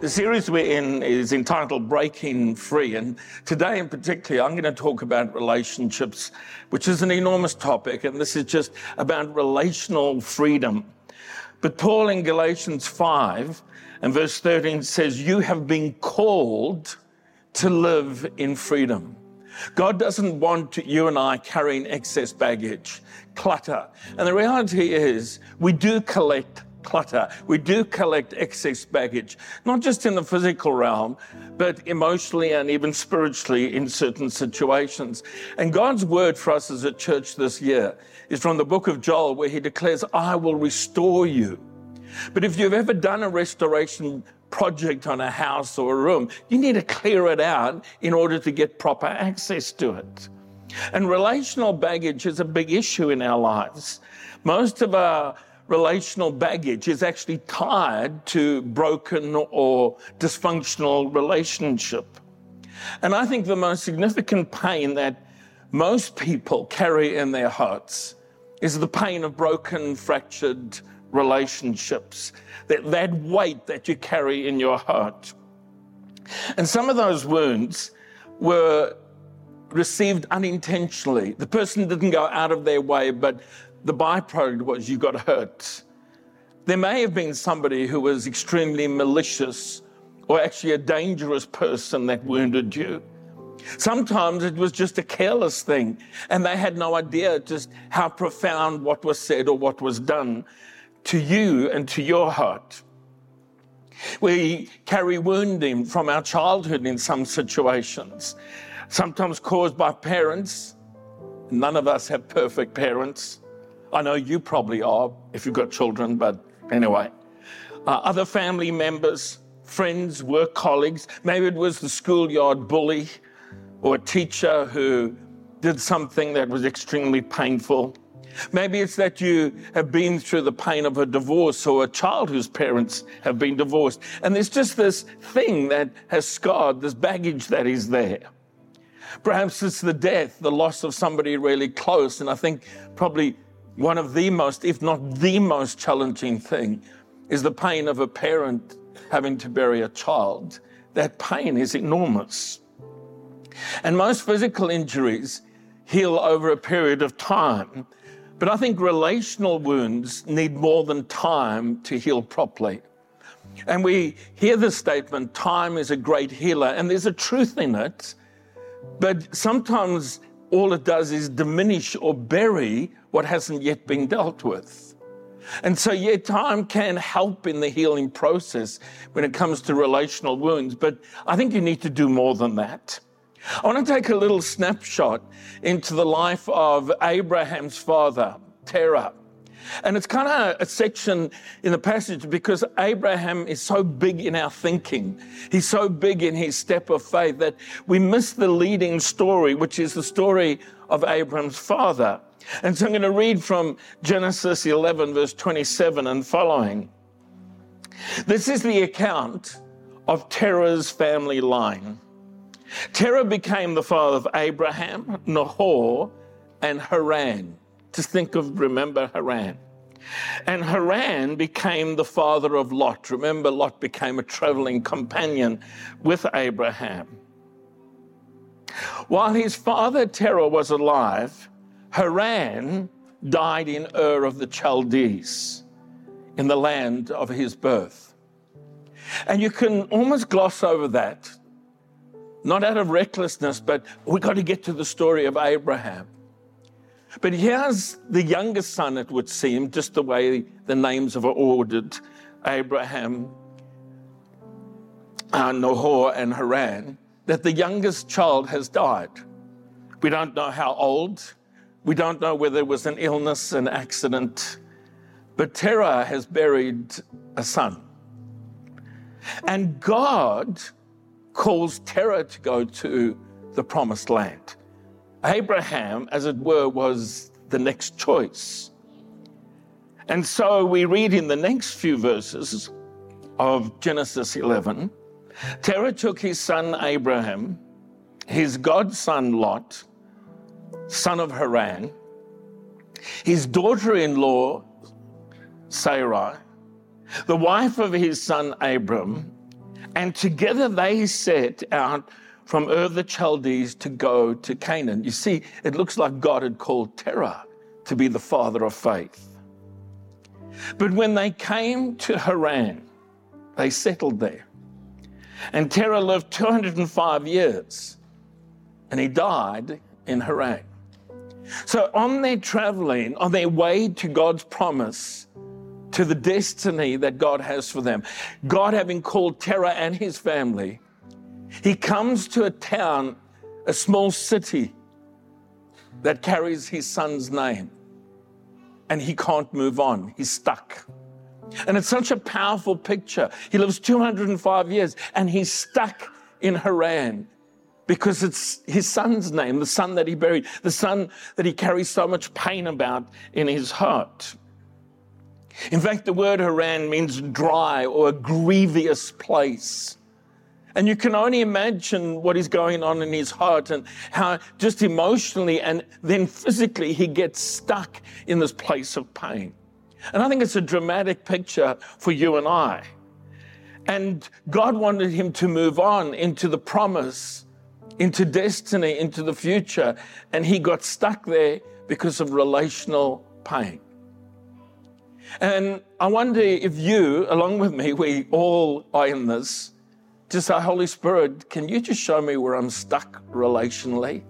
The series we're in is entitled Breaking Free. And today, in particular, I'm going to talk about relationships, which is an enormous topic. And this is just about relational freedom. But Paul in Galatians 5 and verse 13 says, You have been called to live in freedom. God doesn't want you and I carrying excess baggage, clutter. And the reality is, we do collect clutter. We do collect excess baggage, not just in the physical realm, but emotionally and even spiritually in certain situations. And God's word for us as a church this year is from the book of Joel, where he declares, I will restore you. But if you've ever done a restoration project on a house or a room, you need to clear it out in order to get proper access to it. And relational baggage is a big issue in our lives. Most of our relational baggage is actually tied to broken or dysfunctional relationship. And I think the most significant pain that most people carry in their hearts is the pain of broken, fractured relationships, that, that weight that you carry in your heart. And some of those wounds were received unintentionally. The person didn't go out of their way, but the byproduct was you got hurt. There may have been somebody who was extremely malicious or actually a dangerous person that wounded you. Sometimes it was just a careless thing, and they had no idea just how profound what was said or what was done to you and to your heart. We carry wounding from our childhood in some situations, sometimes caused by parents. None of us have perfect parents. I know you probably are if you've got children, but anyway. Uh, other family members, friends, work colleagues. Maybe it was the schoolyard bully or a teacher who did something that was extremely painful. Maybe it's that you have been through the pain of a divorce or a child whose parents have been divorced. And there's just this thing that has scarred, this baggage that is there. Perhaps it's the death, the loss of somebody really close. And I think probably one of the most, if not the most challenging thing is the pain of a parent having to bury a child. That pain is enormous. And most physical injuries heal over a period of time. But I think relational wounds need more than time to heal properly. And we hear the statement, time is a great healer, and there's a truth in it. But sometimes all it does is diminish or bury what hasn't yet been dealt with. And so, yeah, time can help in the healing process when it comes to relational wounds, but I think you need to do more than that. I want to take a little snapshot into the life of Abraham's father, Terah. And it's kind of a section in the passage because Abraham is so big in our thinking. He's so big in his step of faith that we miss the leading story, which is the story of Abraham's father. And so I'm going to read from Genesis 11, verse 27 and following. This is the account of Terah's family line. Terah became the father of Abraham, Nahor, and Haran. Just think of, remember Haran. And Haran became the father of Lot. Remember, Lot became a traveling companion with Abraham. While his father Terah was alive, Haran died in Ur of the Chaldees, in the land of his birth. And you can almost gloss over that, not out of recklessness, but we've got to get to the story of Abraham. But here's the youngest son, it would seem, just the way the names are ordered Abraham, uh, Nahor, and Haran, that the youngest child has died. We don't know how old, we don't know whether it was an illness, an accident, but Terah has buried a son. And God calls Terah to go to the promised land. Abraham, as it were, was the next choice. And so we read in the next few verses of Genesis 11 Terah took his son Abraham, his godson Lot, son of Haran, his daughter in law, Sarai, the wife of his son Abram, And together they set out from Ur the Chaldees to go to Canaan. You see, it looks like God had called Terah to be the father of faith. But when they came to Haran, they settled there. And Terah lived 205 years and he died in Haran. So, on their traveling, on their way to God's promise, to the destiny that God has for them, God having called Terah and his family, he comes to a town, a small city that carries his son's name, and he can't move on. He's stuck. And it's such a powerful picture. He lives 205 years and he's stuck in Haran because it's his son's name, the son that he buried, the son that he carries so much pain about in his heart. In fact, the word Haran means dry or a grievous place. And you can only imagine what is going on in his heart and how just emotionally and then physically he gets stuck in this place of pain. And I think it's a dramatic picture for you and I. And God wanted him to move on into the promise into destiny, into the future. And he got stuck there because of relational pain. And I wonder if you, along with me, we all are in this, just say, Holy Spirit, can you just show me where I'm stuck relationally?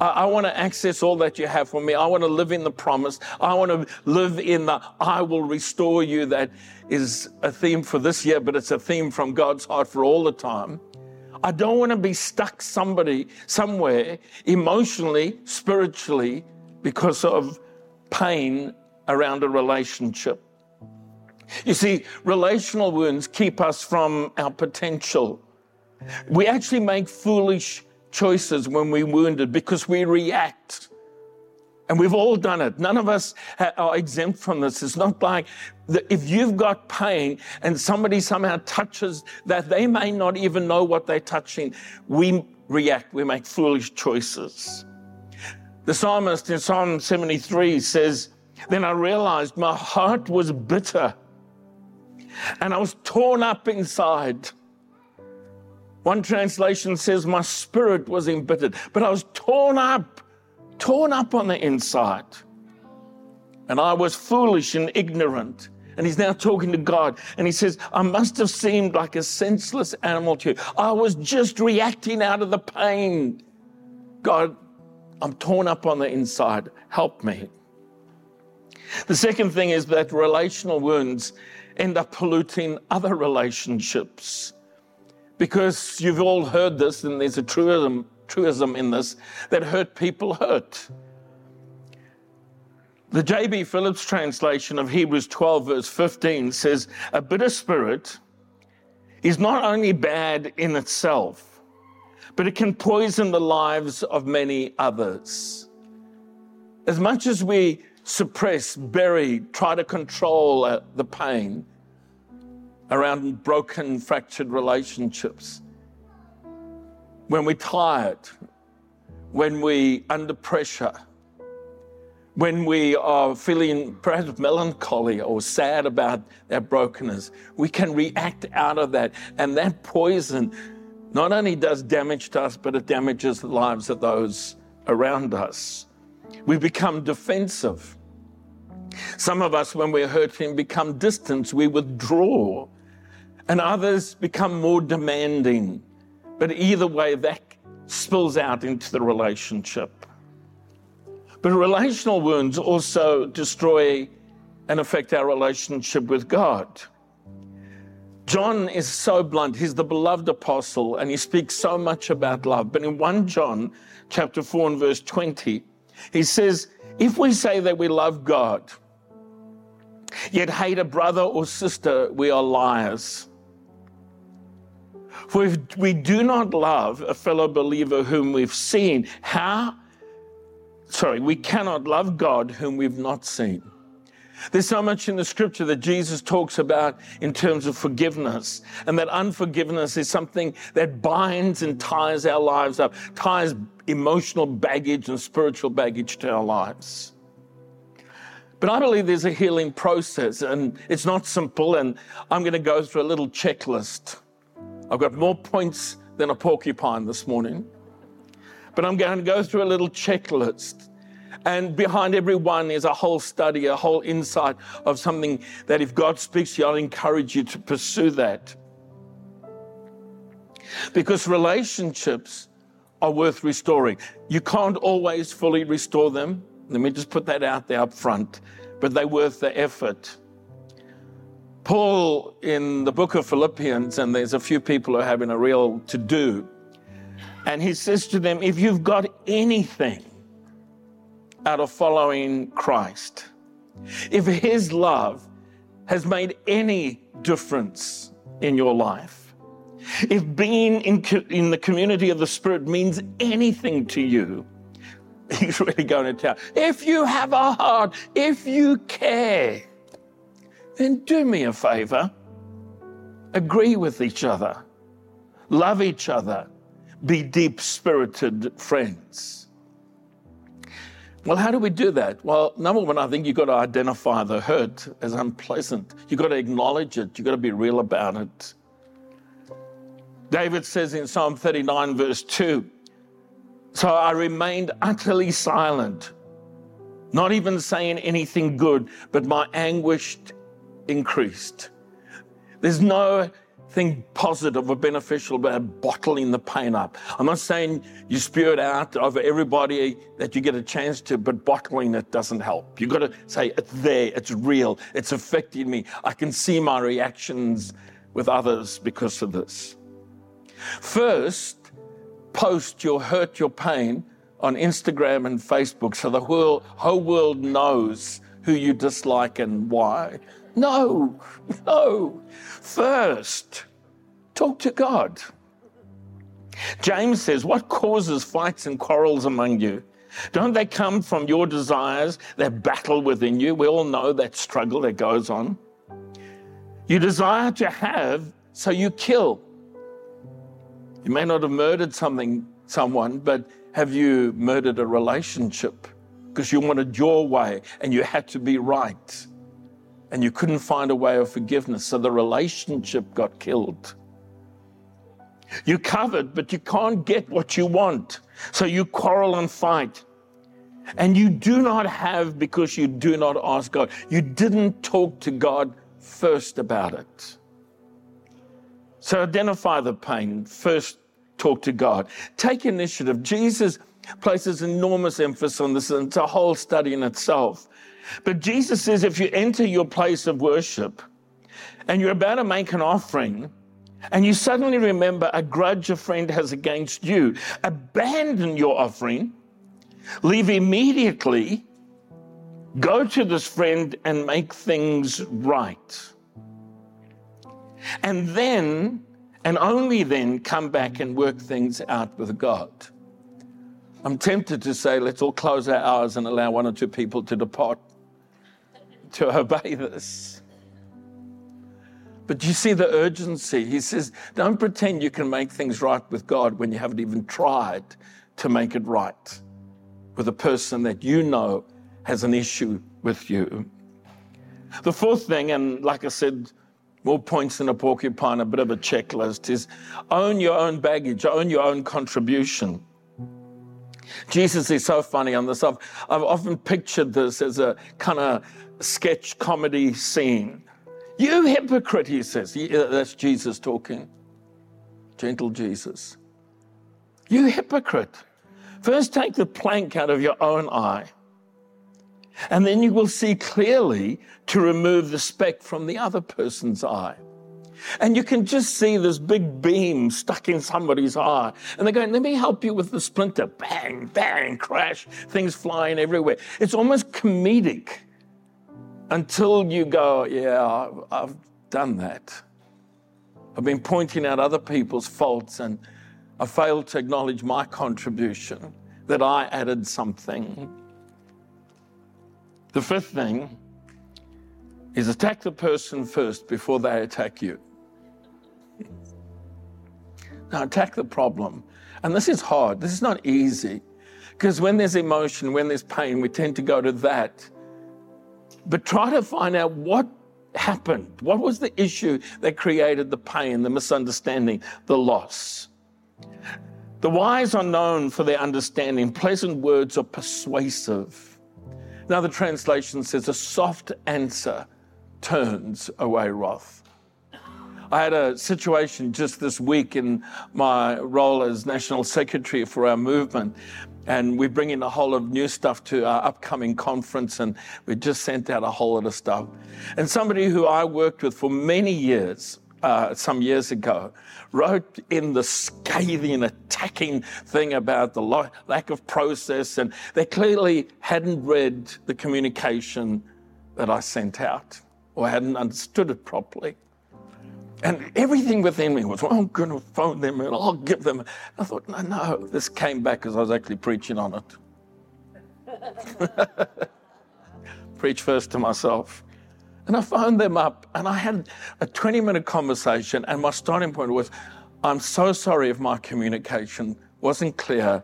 I, I want to access all that you have for me. I want to live in the promise. I want to live in the I will restore you that is a theme for this year, but it's a theme from God's heart for all the time. I don't want to be stuck somebody somewhere emotionally, spiritually because of pain around a relationship. You see, relational wounds keep us from our potential. We actually make foolish choices when we're wounded because we react and we've all done it. None of us are exempt from this. It's not like if you've got pain and somebody somehow touches that, they may not even know what they're touching. We react, we make foolish choices. The psalmist in Psalm 73 says, Then I realized my heart was bitter and I was torn up inside. One translation says, My spirit was embittered, but I was torn up torn up on the inside. And I was foolish and ignorant. And he's now talking to God. And he says, I must have seemed like a senseless animal to you. I was just reacting out of the pain. God, I'm torn up on the inside. Help me. The second thing is that relational wounds end up polluting other relationships. Because you've all heard this, and there's a truism truism in this that hurt people hurt. The J.B. Phillips translation of Hebrews 12, verse 15 says, A bitter spirit is not only bad in itself, but it can poison the lives of many others. As much as we suppress, bury, try to control uh, the pain around broken, fractured relationships, when we're tired, when we're under pressure, when we are feeling perhaps melancholy or sad about our brokenness, we can react out of that. And that poison not only does damage to us, but it damages the lives of those around us. We become defensive. Some of us, when we're hurting, become distant, we withdraw. And others become more demanding. But either way, that spills out into the relationship. But relational wounds also destroy and affect our relationship with God. John is so blunt. He's the beloved apostle and he speaks so much about love. But in 1 John chapter 4 and verse 20, he says, if we say that we love God, yet hate a brother or sister, we are liars. For if we do not love a fellow believer whom we've seen, how? Sorry, we cannot love God whom we've not seen. There's so much in the scripture that Jesus talks about in terms of forgiveness, and that unforgiveness is something that binds and ties our lives up, ties emotional baggage and spiritual baggage to our lives. But I believe there's a healing process, and it's not simple, and I'm going to go through a little checklist I've got more points than a porcupine this morning. But I'm going to go through a little checklist. And behind every one is a whole study, a whole insight of something that if God speaks to you, I'll encourage you to pursue that. Because relationships are worth restoring. You can't always fully restore them. Let me just put that out there up front, but they're worth the effort. Paul in the book of Philippians, and there's a few people who are having a real to do, and he says to them, If you've got anything out of following Christ, if his love has made any difference in your life, if being in, in the community of the Spirit means anything to you, he's really going to tell. If you have a heart, if you care, then do me a favor. Agree with each other, love each other, be deep spirited friends. Well, how do we do that? Well, number one, I think you've got to identify the hurt as unpleasant. You've got to acknowledge it. You've got to be real about it. David says in Psalm 39, verse 2 So I remained utterly silent, not even saying anything good, but my anguish increased. There's no thing positive or beneficial about bottling the pain up. I'm not saying you spew it out over everybody that you get a chance to, but bottling it doesn't help. You've got to say, it's there, it's real, it's affecting me. I can see my reactions with others because of this. First, post your hurt, your pain on Instagram and Facebook so the whole, whole world knows who you dislike and why. No, no. First, talk to God. James says, What causes fights and quarrels among you? Don't they come from your desires that battle within you? We all know that struggle that goes on. You desire to have, so you kill. You may not have murdered something, someone, but have you murdered a relationship? Because you wanted your way and you had to be right and you couldn't find a way of forgiveness, so the relationship got killed. You covered, but you can't get what you want, so you quarrel and fight. And you do not have because you do not ask God. You didn't talk to God first about it. So identify the pain, first talk to God. Take initiative. Jesus places enormous emphasis on this, and it's a whole study in itself. But Jesus says if you enter your place of worship and you're about to make an offering, and you suddenly remember a grudge a friend has against you, abandon your offering, leave immediately, go to this friend and make things right. And then, and only then, come back and work things out with God. I'm tempted to say, let's all close our eyes and allow one or two people to depart to obey this. But you see the urgency. He says, don't pretend you can make things right with God when you haven't even tried to make it right with a person that you know has an issue with you. The fourth thing, and like I said, more points than a porcupine, a bit of a checklist, is own your own baggage, own your own contribution. Jesus is so funny on this. I've, I've often pictured this as a kind of sketch comedy scene. You hypocrite, he says. Uh, that's Jesus talking. Gentle Jesus. You hypocrite. First, take the plank out of your own eye, and then you will see clearly to remove the speck from the other person's eye. And you can just see this big beam stuck in somebody's eye. And they're going, let me help you with the splinter. Bang, bang, crash, things flying everywhere. It's almost comedic until you go, yeah, I've done that. I've been pointing out other people's faults and I failed to acknowledge my contribution, that I added something. The fifth thing is attack the person first before they attack you. Now, attack the problem. And this is hard. This is not easy. Because when there's emotion, when there's pain, we tend to go to that but try to find out what happened? What was the issue that created the pain, the misunderstanding, the loss? The wise are known for their understanding. Pleasant words are persuasive. Another translation says, A soft answer turns away wrath. I had a situation just this week in my role as National Secretary for our movement and we're bringing a whole of new stuff to our upcoming conference, and we just sent out a whole lot of stuff. And somebody who I worked with for many years, uh, some years ago, wrote in the scathing, attacking thing about the lo- lack of process, and they clearly hadn't read the communication that I sent out or hadn't understood it properly. And everything within me was, well, I'm going to phone them and I'll give them. I thought, no, no. This came back as I was actually preaching on it. Preach first to myself. And I phoned them up and I had a 20 minute conversation. And my starting point was, I'm so sorry if my communication wasn't clear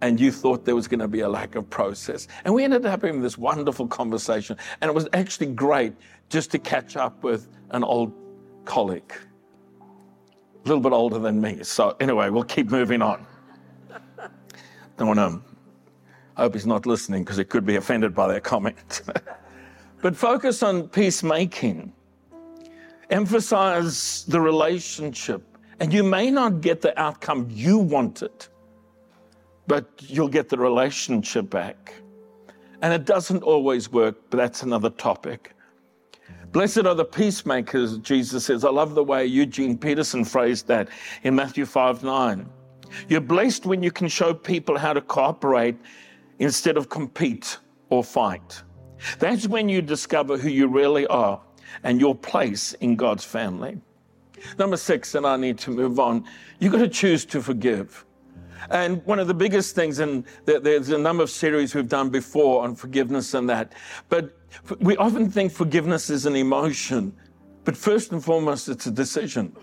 and you thought there was going to be a lack of process. And we ended up having this wonderful conversation. And it was actually great just to catch up with an old colleague, a little bit older than me. So, anyway, we'll keep moving on. Don't want to, I hope he's not listening because he could be offended by that comment. but focus on peacemaking, emphasize the relationship, and you may not get the outcome you wanted, but you'll get the relationship back. And it doesn't always work, but that's another topic. Blessed are the peacemakers, Jesus says. I love the way Eugene Peterson phrased that in Matthew 5 9. You're blessed when you can show people how to cooperate instead of compete or fight. That's when you discover who you really are and your place in God's family. Number six, and I need to move on, you've got to choose to forgive. And one of the biggest things, and there's a number of series we've done before on forgiveness and that, but we often think forgiveness is an emotion, but first and foremost, it's a decision.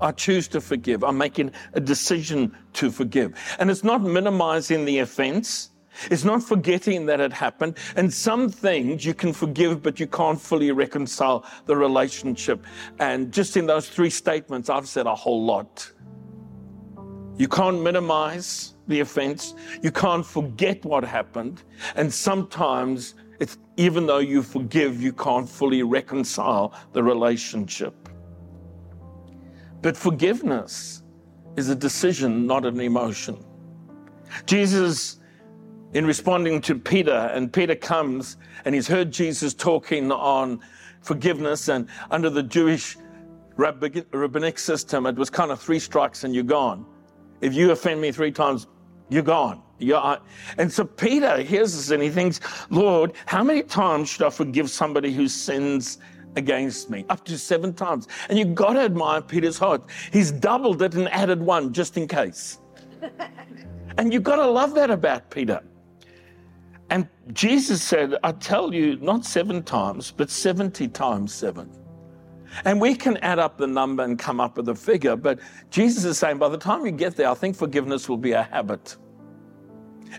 I choose to forgive. I'm making a decision to forgive. And it's not minimizing the offense. It's not forgetting that it happened. And some things you can forgive, but you can't fully reconcile the relationship. And just in those three statements, I've said a whole lot. You can't minimize the offense. You can't forget what happened. And sometimes even though you forgive, you can't fully reconcile the relationship. But forgiveness is a decision, not an emotion. Jesus, in responding to Peter, and Peter comes and he's heard Jesus talking on forgiveness, and under the Jewish rabbinic system, it was kind of three strikes and you're gone. If you offend me three times, you're gone. Yeah. And so Peter hears this and he thinks, Lord, how many times should I forgive somebody who sins against me? Up to seven times. And you've got to admire Peter's heart. He's doubled it and added one just in case. and you've got to love that about Peter. And Jesus said, I tell you, not seven times, but 70 times seven. And we can add up the number and come up with a figure, but Jesus is saying by the time you get there, I think forgiveness will be a habit.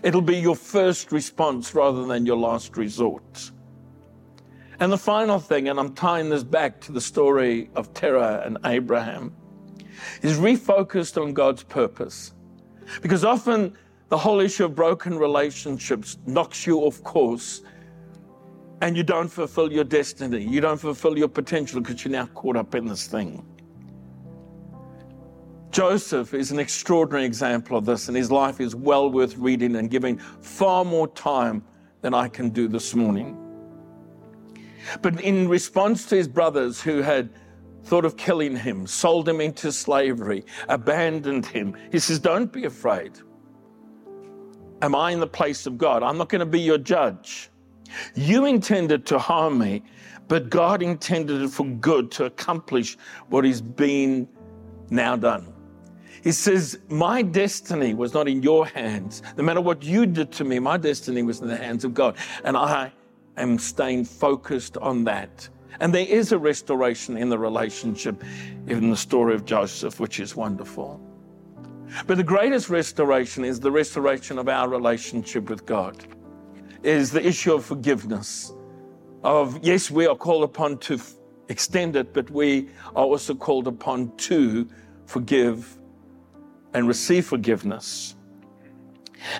It'll be your first response rather than your last resort. And the final thing, and I'm tying this back to the story of Terah and Abraham, is refocused on God's purpose. Because often the whole issue of broken relationships knocks you off course and you don't fulfill your destiny. You don't fulfill your potential because you're now caught up in this thing. Joseph is an extraordinary example of this, and his life is well worth reading and giving far more time than I can do this morning. But in response to his brothers who had thought of killing him, sold him into slavery, abandoned him, he says, Don't be afraid. Am I in the place of God? I'm not going to be your judge. You intended to harm me, but God intended it for good to accomplish what is being now done. He says, My destiny was not in your hands. No matter what you did to me, my destiny was in the hands of God. And I am staying focused on that. And there is a restoration in the relationship in the story of Joseph, which is wonderful. But the greatest restoration is the restoration of our relationship with God, is the issue of forgiveness. Of, yes, we are called upon to extend it, but we are also called upon to forgive and receive forgiveness.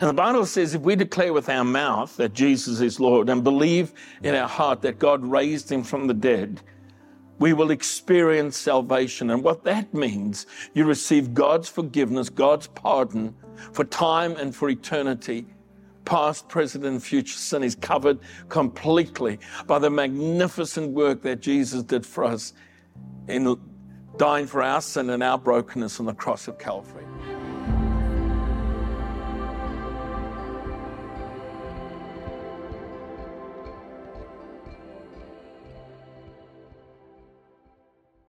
And the Bible says if we declare with our mouth that Jesus is Lord and believe in our heart that God raised him from the dead, we will experience salvation. And what that means, you receive God's forgiveness, God's pardon for time and for eternity. Past, present, and future sin is covered completely by the magnificent work that Jesus did for us in dying for our sin and our brokenness on the cross of Calvary.